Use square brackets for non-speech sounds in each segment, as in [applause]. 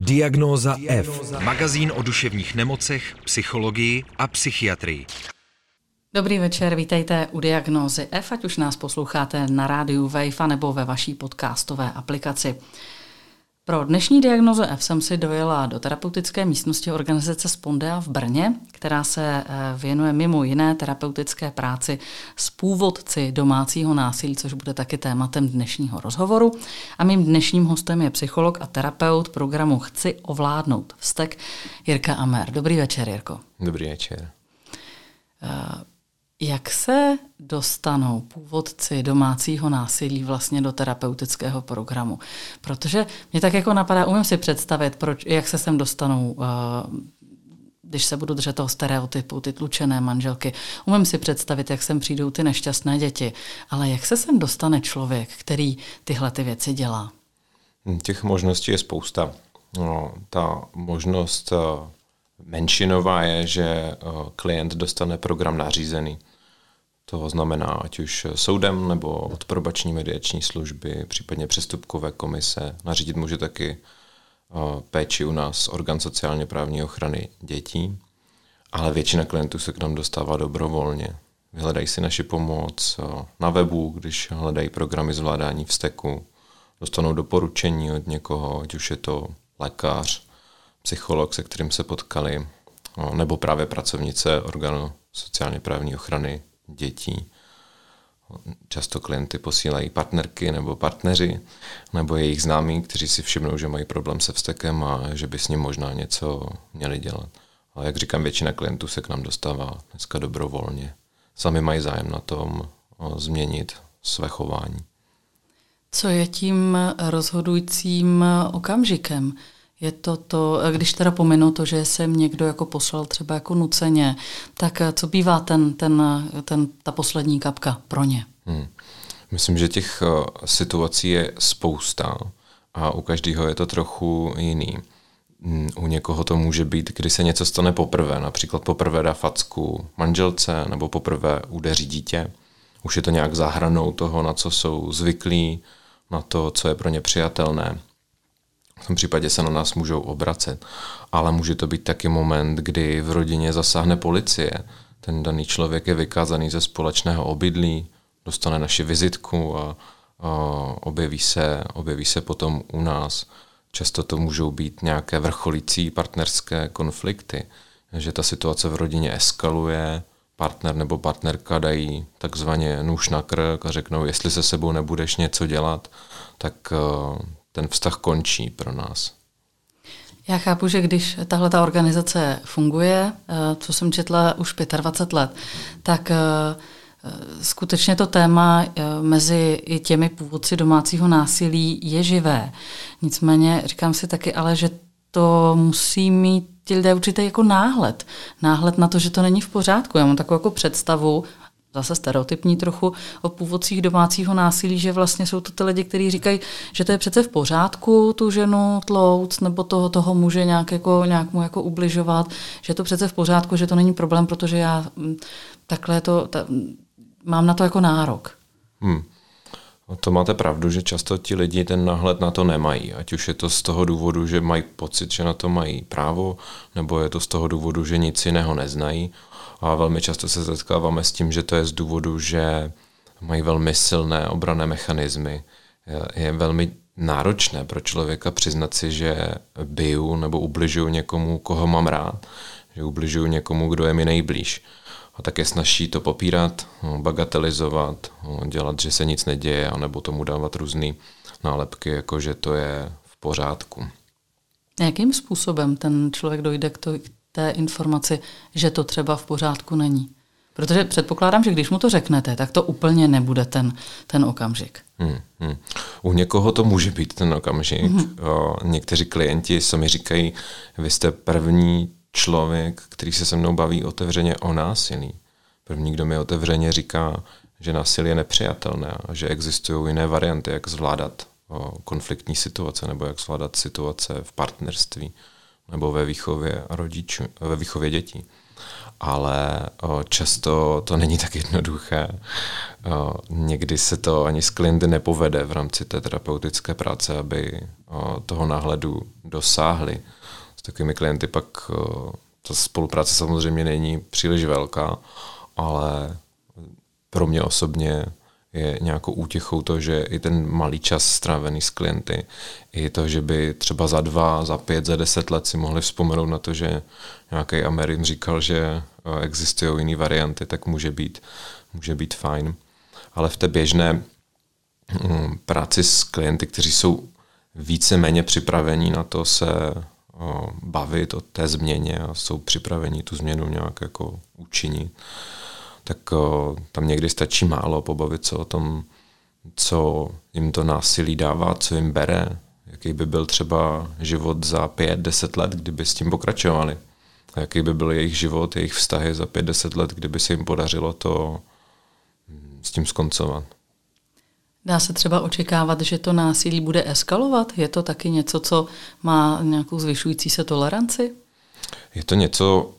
Diagnóza F. Magazín o duševních nemocech, psychologii a psychiatrii. Dobrý večer, vítejte u Diagnózy F, ať už nás posloucháte na rádiu Wave nebo ve vaší podcastové aplikaci. Pro dnešní diagnozu F jsem si dojela do terapeutické místnosti organizace Spondea v Brně, která se eh, věnuje mimo jiné terapeutické práci s původci domácího násilí, což bude taky tématem dnešního rozhovoru. A mým dnešním hostem je psycholog a terapeut programu Chci ovládnout vztek Jirka Amer. Dobrý večer, Jirko. Dobrý večer. Uh, jak se dostanou původci domácího násilí vlastně do terapeutického programu? Protože mě tak jako napadá, umím si představit, proč, jak se sem dostanou, uh, když se budu držet toho stereotypu, ty tlučené manželky. Umím si představit, jak sem přijdou ty nešťastné děti. Ale jak se sem dostane člověk, který tyhle ty věci dělá? Těch možností je spousta. No, ta možnost uh menšinová je, že klient dostane program nařízený. To znamená, ať už soudem nebo od probační mediační služby, případně přestupkové komise. Nařídit může taky péči u nás orgán sociálně právní ochrany dětí, ale většina klientů se k nám dostává dobrovolně. Vyhledají si naši pomoc na webu, když hledají programy zvládání vzteku, dostanou doporučení od někoho, ať už je to lékař, psycholog, se kterým se potkali, nebo právě pracovnice orgánu sociálně právní ochrany dětí. Často klienty posílají partnerky nebo partneři, nebo jejich známí, kteří si všimnou, že mají problém se vztekem a že by s ním možná něco měli dělat. Ale jak říkám, většina klientů se k nám dostává dneska dobrovolně. Sami mají zájem na tom změnit své chování. Co je tím rozhodujícím okamžikem? Je to to, když teda pominu to, že jsem někdo jako poslal třeba jako nuceně, tak co bývá ten, ten, ten, ta poslední kapka pro ně? Hmm. Myslím, že těch situací je spousta a u každého je to trochu jiný. Hmm, u někoho to může být, kdy se něco stane poprvé, například poprvé dá facku manželce nebo poprvé udeří dítě. Už je to nějak zahranou toho, na co jsou zvyklí, na to, co je pro ně přijatelné. V tom případě se na nás můžou obracet. Ale může to být taky moment, kdy v rodině zasáhne policie. Ten daný člověk je vykázaný ze společného obydlí, dostane naši vizitku a, a objeví, se, objeví se potom u nás. Často to můžou být nějaké vrcholící partnerské konflikty, že ta situace v rodině eskaluje, partner nebo partnerka dají takzvaně nůž na krk a řeknou, jestli se sebou nebudeš něco dělat, tak ten vztah končí pro nás. Já chápu, že když tahle ta organizace funguje, eh, co jsem četla už 25 let, tak eh, skutečně to téma eh, mezi i těmi původci domácího násilí je živé. Nicméně říkám si taky ale, že to musí mít ti lidé určitý jako náhled. Náhled na to, že to není v pořádku. Já mám takovou jako představu, zase stereotypní trochu o původcích domácího násilí, že vlastně jsou to ty lidi, kteří říkají, že to je přece v pořádku tu ženu tlouc nebo toho, toho muže nějak, jako, nějak mu jako ubližovat, že je to přece v pořádku, že to není problém, protože já mm, takhle to, ta, mám na to jako nárok. Hmm. No to máte pravdu, že často ti lidi ten náhled na to nemají. Ať už je to z toho důvodu, že mají pocit, že na to mají právo, nebo je to z toho důvodu, že nic jiného neznají. A velmi často se setkáváme s tím, že to je z důvodu, že mají velmi silné obrané mechanismy. Je velmi náročné pro člověka přiznat si, že biju nebo ubližuju někomu, koho mám rád, že ubližuju někomu, kdo je mi nejblíž. A tak je snaží to popírat, bagatelizovat, dělat, že se nic neděje, anebo tomu dávat různé nálepky, jako že to je v pořádku. Jakým způsobem ten člověk dojde k, to, té informaci, že to třeba v pořádku není. Protože předpokládám, že když mu to řeknete, tak to úplně nebude ten, ten okamžik. Hmm, hmm. U někoho to může být ten okamžik. Hmm. O, někteří klienti sami říkají, vy jste první člověk, který se se mnou baví otevřeně o násilí. První, kdo mi otevřeně říká, že násilí je nepřijatelné a že existují jiné varianty, jak zvládat o, konfliktní situace nebo jak zvládat situace v partnerství nebo ve výchově rodičů, ve výchově dětí. Ale často to není tak jednoduché. Někdy se to ani s klienty nepovede v rámci té terapeutické práce, aby toho náhledu dosáhli. S takovými klienty pak ta spolupráce samozřejmě není příliš velká, ale pro mě osobně je nějakou útěchou to, že i ten malý čas strávený s klienty, i to, že by třeba za dva, za pět, za deset let si mohli vzpomenout na to, že nějaký Amerin říkal, že eh, existují jiné varianty, tak může být, může být fajn. Ale v té běžné mm, práci s klienty, kteří jsou více méně připravení na to se bavit o té změně a jsou připraveni tu změnu nějak jako učinit, tak o, tam někdy stačí málo pobavit se o tom, co jim to násilí dává, co jim bere, jaký by byl třeba život za pět, deset let, kdyby s tím pokračovali. A jaký by byl jejich život, jejich vztahy za pět, deset let, kdyby se jim podařilo to hm, s tím skoncovat. Dá se třeba očekávat, že to násilí bude eskalovat? Je to taky něco, co má nějakou zvyšující se toleranci? Je to něco,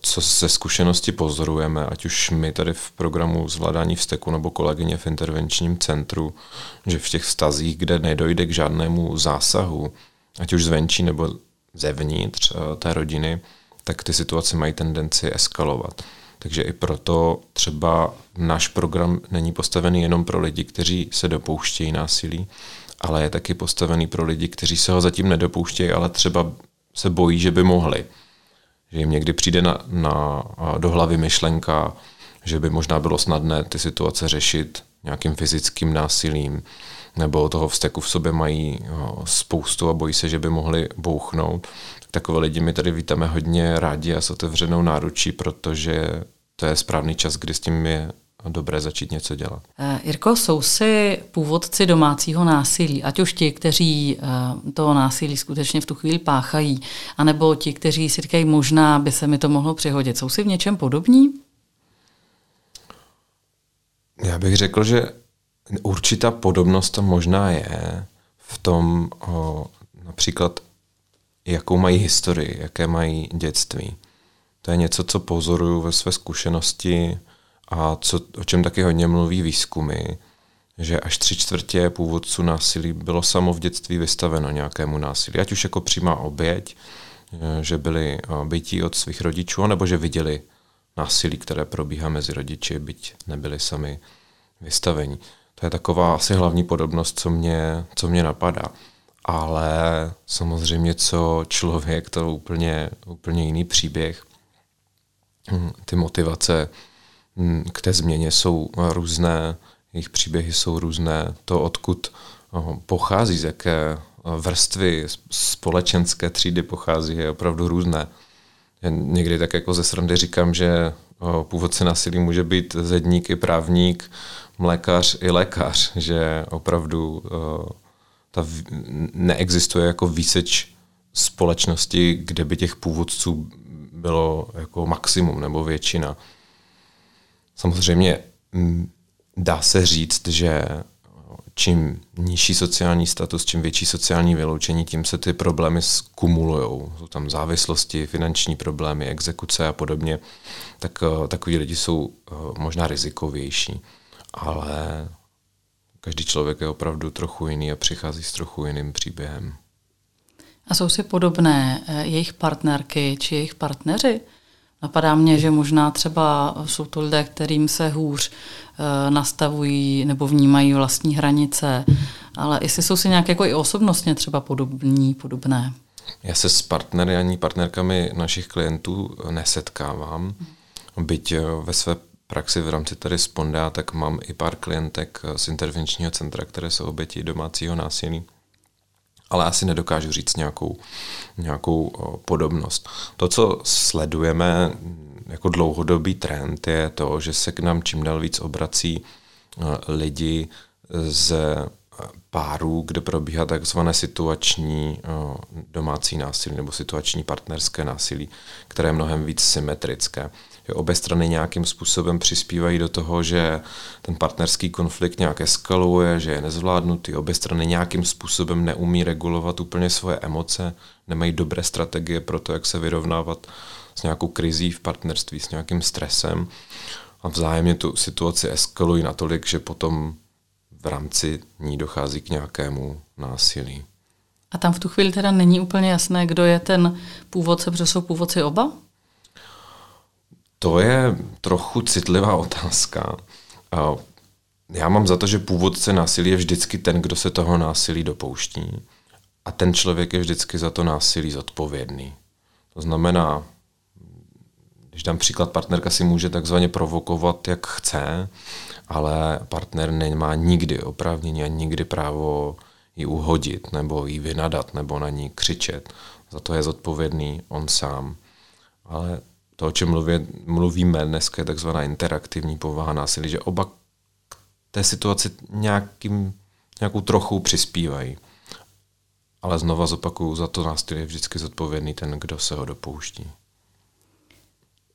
co se zkušenosti pozorujeme, ať už my tady v programu zvládání vzteku nebo kolegyně v intervenčním centru, že v těch vztazích, kde nedojde k žádnému zásahu, ať už zvenčí nebo zevnitř eh, té rodiny, tak ty situace mají tendenci eskalovat. Takže i proto třeba náš program není postavený jenom pro lidi, kteří se dopouštějí násilí, ale je taky postavený pro lidi, kteří se ho zatím nedopouštějí, ale třeba se bojí, že by mohli. Že jim někdy přijde na, na, do hlavy myšlenka, že by možná bylo snadné ty situace řešit nějakým fyzickým násilím, nebo toho vzteku v sobě mají spoustu a bojí se, že by mohli bouchnout. Takové lidi my tady vítáme hodně rádi a s otevřenou náručí, protože to je správný čas, kdy s tím je dobré začít něco dělat. Eh, Jirko, jsou si původci domácího násilí, ať už ti, kteří eh, to násilí skutečně v tu chvíli páchají, anebo ti, kteří si říkají, možná by se mi to mohlo přihodit. Jsou si v něčem podobní? Já bych řekl, že určitá podobnost tam možná je v tom o, například, jakou mají historii, jaké mají dětství. To je něco, co pozoruju ve své zkušenosti a co, o čem taky hodně mluví výzkumy, že až tři čtvrtě původců násilí bylo samo v dětství vystaveno nějakému násilí, ať už jako přímá oběť, eh, že byli eh, bytí od svých rodičů, nebo že viděli násilí, které probíhá mezi rodiči, byť nebyli sami vystaveni. To je taková asi hlavní podobnost, co mě, co mě napadá. Ale samozřejmě, co člověk, to úplně, úplně jiný příběh. Hm, ty motivace k té změně jsou různé, jejich příběhy jsou různé, to odkud pochází, z jaké vrstvy společenské třídy pochází, je opravdu různé. Někdy tak jako ze srandy říkám, že původce násilí může být zedník i právník, mlékař i lékař, že opravdu ta neexistuje jako výseč společnosti, kde by těch původců bylo jako maximum nebo většina. Samozřejmě mm, dá se říct, že čím nižší sociální status, čím větší sociální vyloučení, tím se ty problémy skumulují. Jsou tam závislosti, finanční problémy, exekuce a podobně. Tak eh, takový lidi jsou eh, možná rizikovější. Ale každý člověk je opravdu trochu jiný a přichází s trochu jiným příběhem. A jsou si podobné eh, jejich partnerky či jejich partneři? Napadá mě, že možná třeba jsou to lidé, kterým se hůř eh, nastavují nebo vnímají vlastní hranice, ale jestli jsou si nějak jako i osobnostně třeba podobní, podobné. Já se s partnery ani partnerkami našich klientů nesetkávám, byť eh, ve své praxi v rámci tady Sponda, tak mám i pár klientek z intervenčního centra, které jsou oběti domácího násilí ale asi nedokážu říct nějakou, nějakou podobnost. To, co sledujeme jako dlouhodobý trend, je to, že se k nám čím dál víc obrací lidi z párů, kde probíhá takzvané situační domácí násilí nebo situační partnerské násilí, které je mnohem víc symetrické. Obě strany nějakým způsobem přispívají do toho, že ten partnerský konflikt nějak eskaluje, že je nezvládnutý, obě strany nějakým způsobem neumí regulovat úplně svoje emoce, nemají dobré strategie pro to, jak se vyrovnávat s nějakou krizí v partnerství, s nějakým stresem a vzájemně tu situaci eskalují natolik, že potom v rámci ní dochází k nějakému násilí. A tam v tu chvíli teda není úplně jasné, kdo je ten původce, protože jsou původci oba? To je trochu citlivá otázka. Já mám za to, že původce násilí je vždycky ten, kdo se toho násilí dopouští. A ten člověk je vždycky za to násilí zodpovědný. To znamená, když dám příklad, partnerka si může takzvaně provokovat, jak chce, ale partner nemá nikdy oprávnění a nikdy právo ji uhodit, nebo ji vynadat, nebo na ní křičet. Za to je zodpovědný on sám. Ale to, o čem mluví, mluvíme dneska, je takzvaná interaktivní povaha násilí, že oba k té situaci nějakým, nějakou trochu přispívají. Ale znova zopakuju, za to násilí je vždycky zodpovědný ten, kdo se ho dopouští.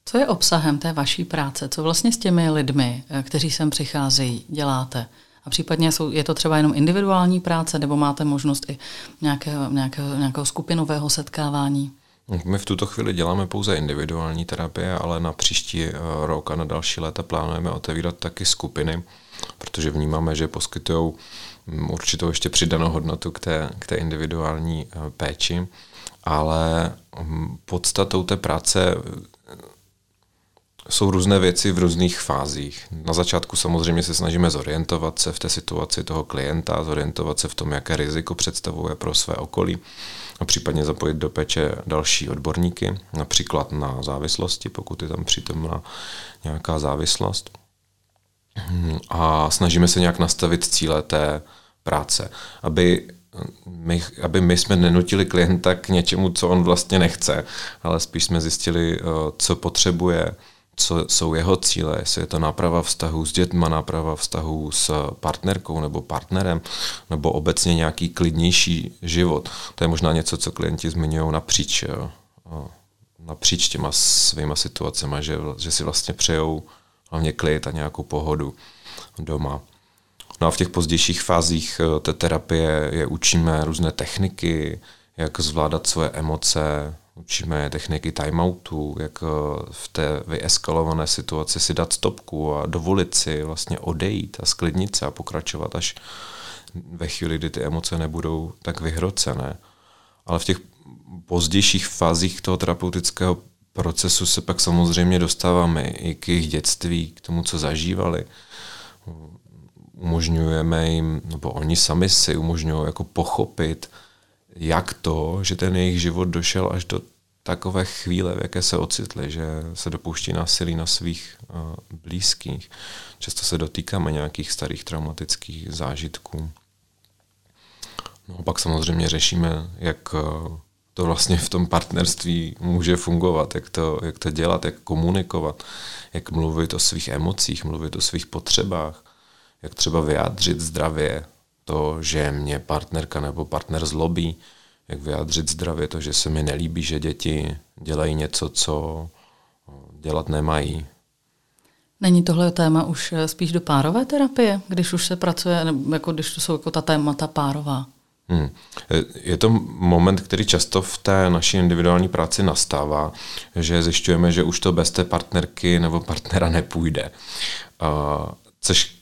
Co je obsahem té vaší práce? Co vlastně s těmi lidmi, eh, kteří sem přicházejí, děláte? A případně jsou, je to třeba jenom individuální práce, nebo máte možnost i nějakého, nějakého, nějakého skupinového setkávání? My v tuto chvíli děláme pouze individuální terapie, ale na příští eh, rok a na další léta plánujeme otevírat taky skupiny, protože vnímáme, že poskytují mm, určitou ještě přidanou hodnotu k té, k té individuální eh, péči, ale mm, podstatou té práce jsou různé věci v různých fázích. Na začátku samozřejmě se snažíme zorientovat se v té situaci toho klienta, zorientovat se v tom, jaké riziko představuje pro své okolí a případně zapojit do péče další odborníky, například na závislosti, pokud je tam přítomná nějaká závislost. A snažíme se nějak nastavit cíle té práce, aby my, aby my jsme nenutili klienta k něčemu, co on vlastně nechce, ale spíš jsme zjistili, eh, co potřebuje, co jsou jeho cíle, jestli je to náprava vztahu s dětma, náprava vztahu s partnerkou nebo partnerem, nebo obecně nějaký klidnější život. To je možná něco, co klienti zmiňují napříč, napříč těma svýma situacemi, že, že si vlastně přejou hlavně klid a nějakou pohodu doma. No a v těch pozdějších fázích eh, té terapie je učíme různé techniky, jak zvládat svoje emoce, Učíme techniky timeoutu, jak eh, v té vyeskalované situaci si dát stopku a dovolit si vlastně odejít a sklidnit se a pokračovat až ve chvíli, kdy ty emoce nebudou tak vyhrocené. Ale v těch pozdějších fázích toho terapeutického procesu se pak samozřejmě dostáváme i k jejich dětství, k tomu, co zažívali. Umožňujeme jim, nebo oni sami si umožňují jako pochopit, jak to, že ten jejich život došel až do takové chvíle, v jaké se ocitli, že se dopouští násilí na svých uh, blízkých. Často se dotýkáme nějakých starých traumatických zážitků. No a pak samozřejmě řešíme, jak uh, to vlastně v tom partnerství může fungovat, jak to, jak to dělat, jak komunikovat, jak mluvit o svých emocích, mluvit o svých potřebách, jak třeba vyjádřit zdravě to, že mě partnerka nebo partner zlobí, jak vyjádřit zdravě to, že se mi nelíbí, že děti dělají něco, co dělat nemají. Není tohle téma už eh, spíš do párové terapie, když už se pracuje, nebo jako když to jsou jako ta témata párová? Hmm. Je to moment, který často v té naší individuální práci nastává, že zjišťujeme, že už to bez té partnerky nebo partnera nepůjde. Což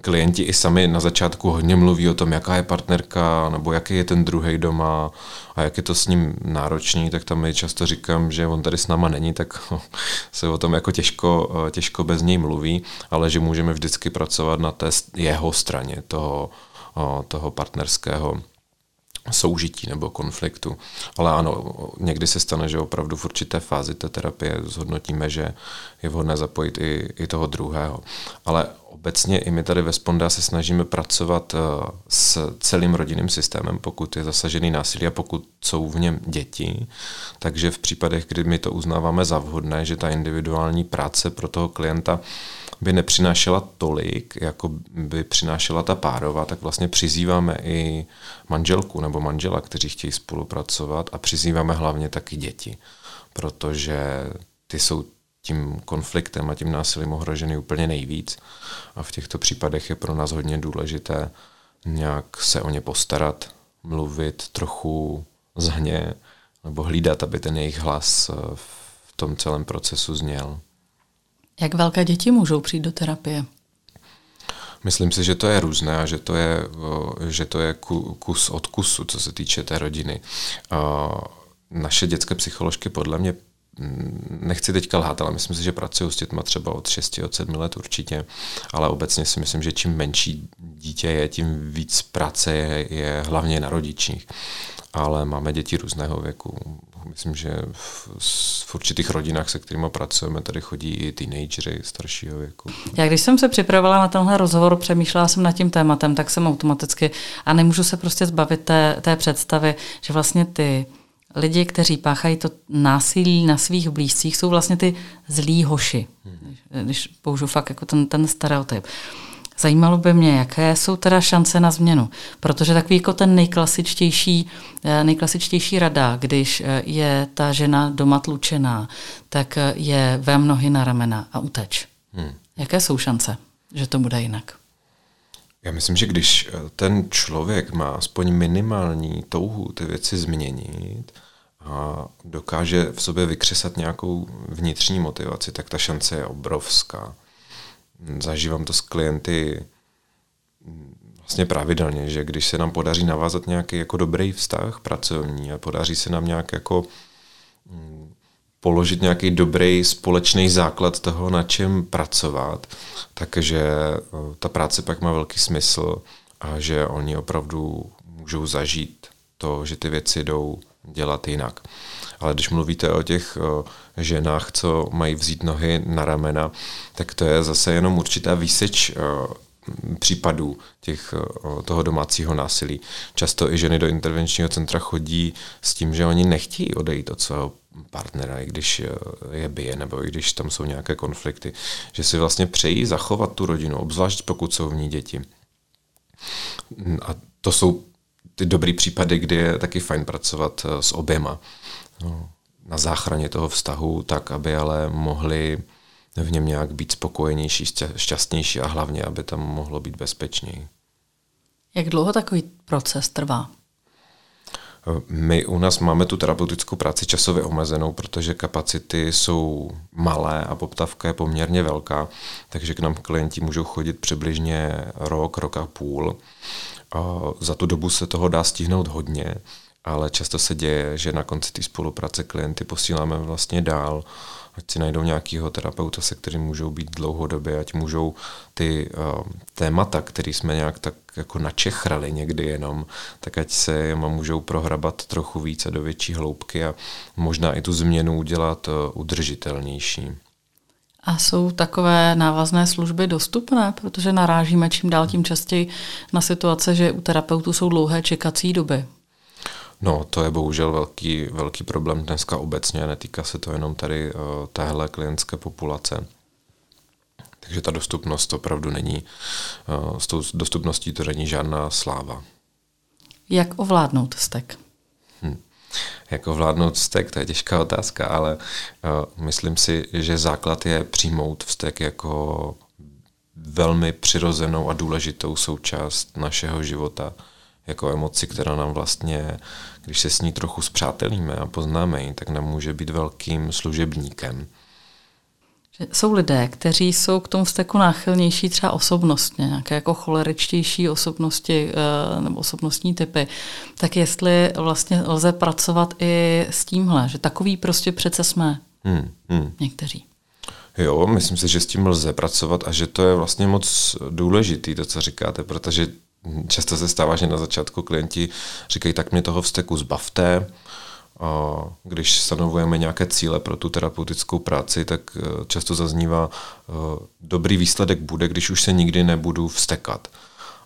klienti i sami na začátku hodně mluví o tom, jaká je partnerka, nebo jaký je ten druhý doma a jak je to s ním náročný, tak tam mi často říkám, že on tady s náma není, tak [laughs] se o tom jako těžko, těžko bez něj mluví, ale že můžeme vždycky pracovat na té jeho straně toho, toho partnerského soužití nebo konfliktu. Ale ano, někdy se stane, že opravdu v určité fázi té terapie zhodnotíme, že je vhodné zapojit i, i toho druhého. Ale obecně i my tady ve Sponda se snažíme pracovat eh, s celým rodinným systémem, pokud je zasažený násilí a pokud jsou v něm děti. Takže v případech, kdy my to uznáváme za vhodné, že ta individuální práce pro toho klienta by nepřinášela tolik, jako by přinášela ta párová, tak vlastně přizýváme i manželku nebo manžela, kteří chtějí spolupracovat a přizýváme hlavně taky děti, protože ty jsou tím konfliktem a tím násilím ohroženy úplně nejvíc. A v těchto případech je pro nás hodně důležité nějak se o ně postarat, mluvit trochu za ně, nebo hlídat, aby ten jejich hlas v tom celém procesu zněl. Jak velké děti můžou přijít do terapie? Myslím si, že to je různé a že to je, že to je kus od kusu, co se týče té rodiny. Naše dětské psycholožky podle mě nechci teďka lhát, ale myslím si, že pracují s dětma třeba od 6, od 7 let určitě, ale obecně si myslím, že čím menší dítě je, tím víc práce je, je hlavně na rodičích. Ale máme děti různého věku. Myslím, že v, v určitých rodinách, se kterými pracujeme, tady chodí i teenagery staršího věku. Já když jsem se připravovala na tenhle rozhovor, přemýšlela jsem nad tím tématem, tak jsem automaticky a nemůžu se prostě zbavit té, té představy, že vlastně ty lidi, kteří páchají to násilí na svých blízcích, jsou vlastně ty zlí hoši, když, když použiju fakt jako ten, ten stereotyp. Zajímalo by mě, jaké jsou teda šance na změnu, protože takový jako ten nejklasičtější, eh, nejklasičtější rada, když eh, je ta žena doma tlučená, tak eh, je vem nohy na ramena a uteč. Hmm. Jaké jsou šance, že to bude jinak? Já myslím, že když ten člověk má aspoň minimální touhu ty věci změnit, a dokáže v sobě vykřesat nějakou vnitřní motivaci, tak ta šance je obrovská. Zažívám to s klienty vlastně pravidelně, že když se nám podaří navázat nějaký jako dobrý vztah pracovní a podaří se nám nějak jako mm, položit nějaký dobrý společný základ toho, na čem pracovat, takže eh, ta práce pak má velký smysl a že oni opravdu můžou zažít to, že ty věci jdou dělat jinak. Ale když mluvíte o těch ženách, co mají vzít nohy na ramena, tak to je zase jenom určitá výseč případů těch, toho domácího násilí. Často i ženy do intervenčního centra chodí s tím, že oni nechtějí odejít od svého partnera, i když je bije, nebo i když tam jsou nějaké konflikty. Že si vlastně přejí zachovat tu rodinu, obzvlášť pokud jsou v ní děti. A to jsou ty dobrý případy, kdy je taky fajn pracovat eh, s oběma no, na záchraně toho vztahu, tak aby ale mohli v něm nějak být spokojenější, šťastnější a hlavně, aby tam mohlo být bezpečněji. Jak dlouho takový proces trvá? Eh, my u nás máme tu terapeutickou práci časově omezenou, protože kapacity jsou malé a poptavka je poměrně velká, takže k nám klienti můžou chodit přibližně rok, rok a půl. Za tu dobu se toho dá stihnout hodně, ale často se děje, že na konci té spolupráce klienty posíláme vlastně dál, ať si najdou nějakého terapeuta, se kterým můžou být dlouhodobě, ať můžou ty uh, témata, které jsme nějak tak jako načechrali někdy jenom, tak ať se můžou prohrabat trochu více do větší hloubky a možná i tu změnu udělat uh, udržitelnější. A jsou takové návazné služby dostupné, protože narážíme čím dál tím častěji na situace, že u terapeutů jsou dlouhé čekací doby. No, to je bohužel velký, velký problém dneska obecně, netýká se to jenom tady uh, téhle klientské populace. Takže ta dostupnost opravdu není, uh, s tou dostupností to není žádná sláva. Jak ovládnout stek? Jak ovládnout vztek, to je těžká otázka, ale uh, myslím si, že základ je přijmout vztek jako velmi přirozenou a důležitou součást našeho života, jako emoci, která nám vlastně, když se s ní trochu zpřátelíme a poznáme ji, tak nám může být velkým služebníkem. Jsou lidé, kteří jsou k tomu vzteku náchylnější třeba osobnostně, nějaké jako choleričtější osobnosti eh, nebo osobnostní typy, tak jestli vlastně lze pracovat i s tímhle, že takový prostě přece jsme hmm, hmm. někteří. Jo, myslím si, že s tím lze pracovat a že to je vlastně moc důležitý, to, co říkáte, protože často se stává, že na začátku klienti říkají, tak mě toho vzteku zbavte, když stanovujeme nějaké cíle pro tu terapeutickou práci, tak eh, často zaznívá, eh, dobrý výsledek bude, když už se nikdy nebudu vstekat.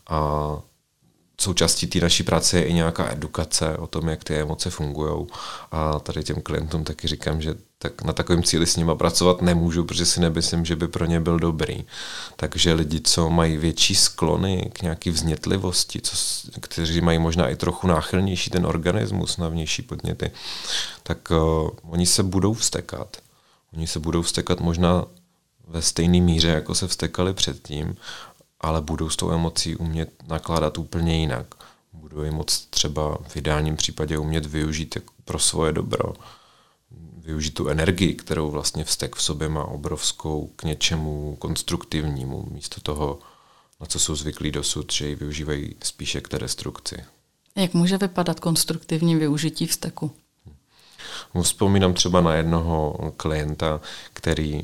A součástí té naší práce je i nějaká edukace o tom, jak ty emoce fungují. A tady těm klientům taky říkám, že tak na takovém cíli s nima pracovat nemůžu, protože si nemyslím, že by pro ně byl dobrý. Takže lidi, co mají větší sklony k nějaký vznětlivosti, co, kteří mají možná i trochu náchylnější ten organismus na vnější podněty, tak uh, oni se budou vstekat. Oni se budou vstekat možná ve stejné míře, jako se vstekali předtím, ale budou s tou emocí umět nakládat úplně jinak. Budou ji moc třeba v ideálním případě umět využít pro svoje dobro využít tu energii, kterou vlastně vztek v sobě má obrovskou k něčemu konstruktivnímu, místo toho, na co jsou zvyklí dosud, že ji využívají spíše k té destrukci. Jak může vypadat konstruktivní využití vzteku? Vzpomínám třeba na jednoho klienta, který uh,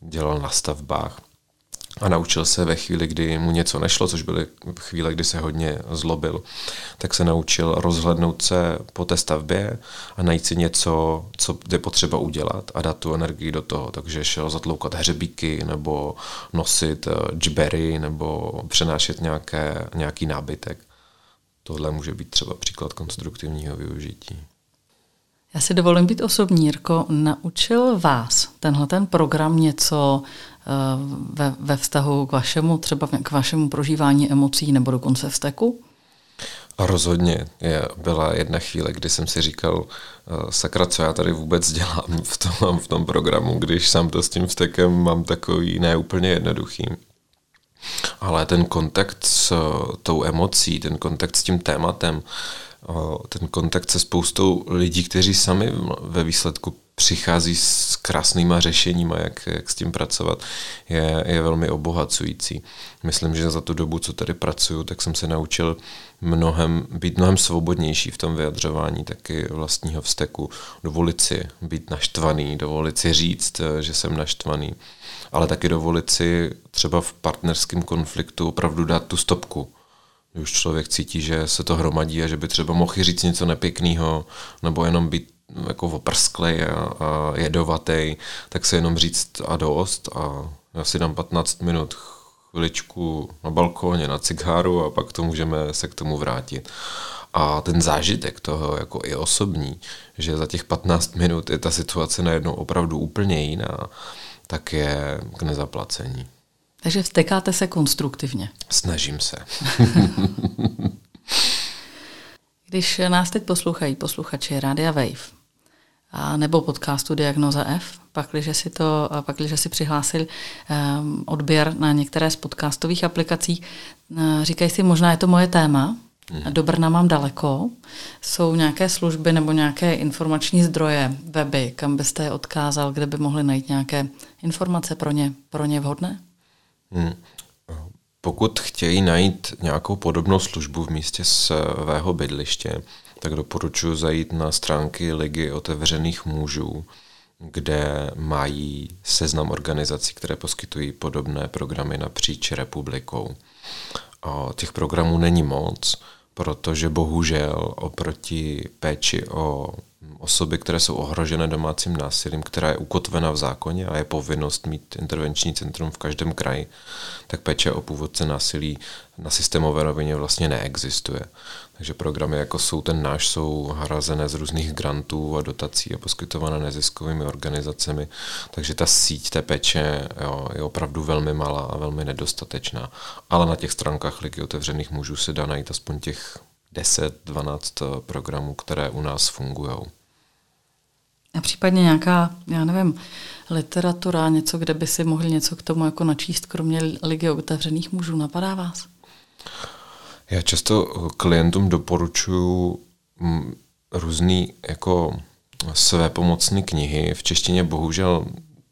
dělal na stavbách a naučil se ve chvíli, kdy mu něco nešlo, což byly chvíle, kdy se hodně zlobil, tak se naučil rozhlednout se po té stavbě a najít si něco, co je potřeba udělat a dát tu energii do toho. Takže šel zatloukat hřebíky nebo nosit eh, džbery nebo přenášet nějaké, nějaký nábytek. Tohle může být třeba příklad konstruktivního využití. Já si dovolím být osobní, Jirko. Naučil vás tenhle ten program něco Eh, ve, ve vztahu k vašemu, třeba k vašemu prožívání emocí nebo dokonce vzteku? A rozhodně. Je, byla jedna chvíle, kdy jsem si říkal, uh, sakra, co já tady vůbec dělám v tom, v tom programu, když sám to s tím vztekem mám takový neúplně jednoduchý. Ale ten kontakt s uh, tou emocí, ten kontakt s tím tématem, uh, ten kontakt se spoustou lidí, kteří sami ve výsledku přichází s krásnýma řešeníma, jak, jak s tím pracovat, je, je velmi obohacující. Myslím, že za tu dobu, co tady pracuju, tak jsem se naučil mnohem, být mnohem svobodnější v tom vyjadřování taky vlastního vzteku, dovolit si být naštvaný, dovolit si říct, že jsem naštvaný, ale taky dovolit si třeba v partnerském konfliktu opravdu dát tu stopku, když už člověk cítí, že se to hromadí a že by třeba mohl říct něco nepěkného, nebo jenom být jako oprsklej a, a jedovatý, tak se jenom říct a dost a já si dám 15 minut chviličku na balkóně, na cigáru a pak to můžeme se k tomu vrátit. A ten zážitek toho, jako i osobní, že za těch 15 minut je ta situace najednou opravdu úplně jiná, tak je k nezaplacení. Takže vstekáte se konstruktivně. Snažím se. [laughs] Když nás teď poslouchají posluchači Radia Wave, a nebo podcastu Diagnoza F, pakliže si, to, pakliže si přihlásil um, odběr na některé z podcastových aplikací. Uh, říkají si, možná je to moje téma, hmm. do Brna mám daleko. Jsou nějaké služby nebo nějaké informační zdroje, weby, kam byste je odkázal, kde by mohli najít nějaké informace pro ně, pro ně vhodné? Hmm. Pokud chtějí najít nějakou podobnou službu v místě svého bydliště, tak doporučuji zajít na stránky Ligy otevřených mužů, kde mají seznam organizací, které poskytují podobné programy napříč republikou. A těch programů není moc, protože bohužel oproti péči o osoby, které jsou ohrožené domácím násilím, která je ukotvena v zákoně a je povinnost mít intervenční centrum v každém kraji, tak péče o původce násilí na systémové rovině vlastně neexistuje. Takže programy jako jsou ten náš jsou hrazené z různých grantů a dotací a poskytované neziskovými organizacemi, takže ta síť té péče jo, je opravdu velmi malá a velmi nedostatečná. Ale na těch stránkách Ligy otevřených mužů se dá najít aspoň těch 10-12 programů, které u nás fungují. A případně nějaká, já nevím, literatura, něco, kde by si mohli něco k tomu jako načíst, kromě Ligy otevřených mužů, napadá vás? Já často klientům doporučuji mm, různé jako své pomocné knihy. V češtině bohužel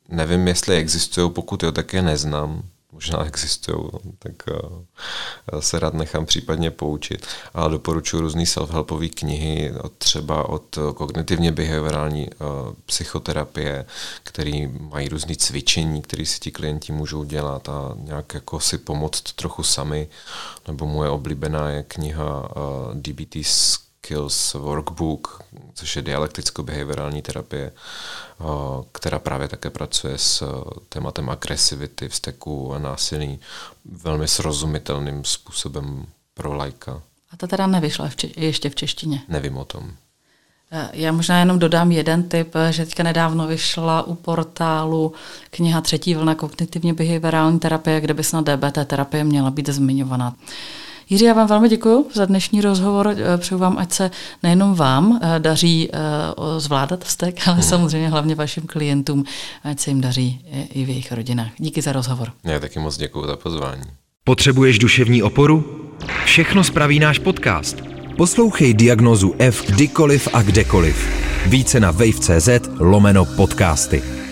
nevím, jestli existují, pokud jo, tak je neznám možná existují, tak uh, se rád nechám případně poučit. Ale doporučuji různé self-helpové knihy, třeba od kognitivně behaviorální uh, psychoterapie, které mají různé cvičení, které si ti klienti můžou dělat a nějak jako si pomoct trochu sami. Nebo moje oblíbená je kniha DBT Skills Workbook, což je dialekticko-behaviorální terapie, eh, která právě také pracuje s eh, tématem agresivity, vzteku a násilí velmi srozumitelným způsobem pro lajka. A ta teda nevyšla v če- ještě v češtině. Nevím o tom. Eh, já možná jenom dodám jeden tip, že teďka nedávno vyšla u portálu kniha Třetí vlna kognitivně behaviorální terapie, kde by snad DBT terapie měla být zmiňovaná. Jiří, já vám velmi děkuji za dnešní rozhovor. Eh, přeju vám, ať se nejenom vám daří zvládat vztek, [laughs] ale hmm. samozřejmě hlavně vašim klientům, ať se jim daří i v jejich rodinách. Díky za rozhovor. Já taky moc děkuji za pozvání. Potřebuješ duševní oporu? Všechno spraví náš podcast. Poslouchej diagnozu F kdykoliv a kdekoliv. Více na wave.cz lomeno podcasty.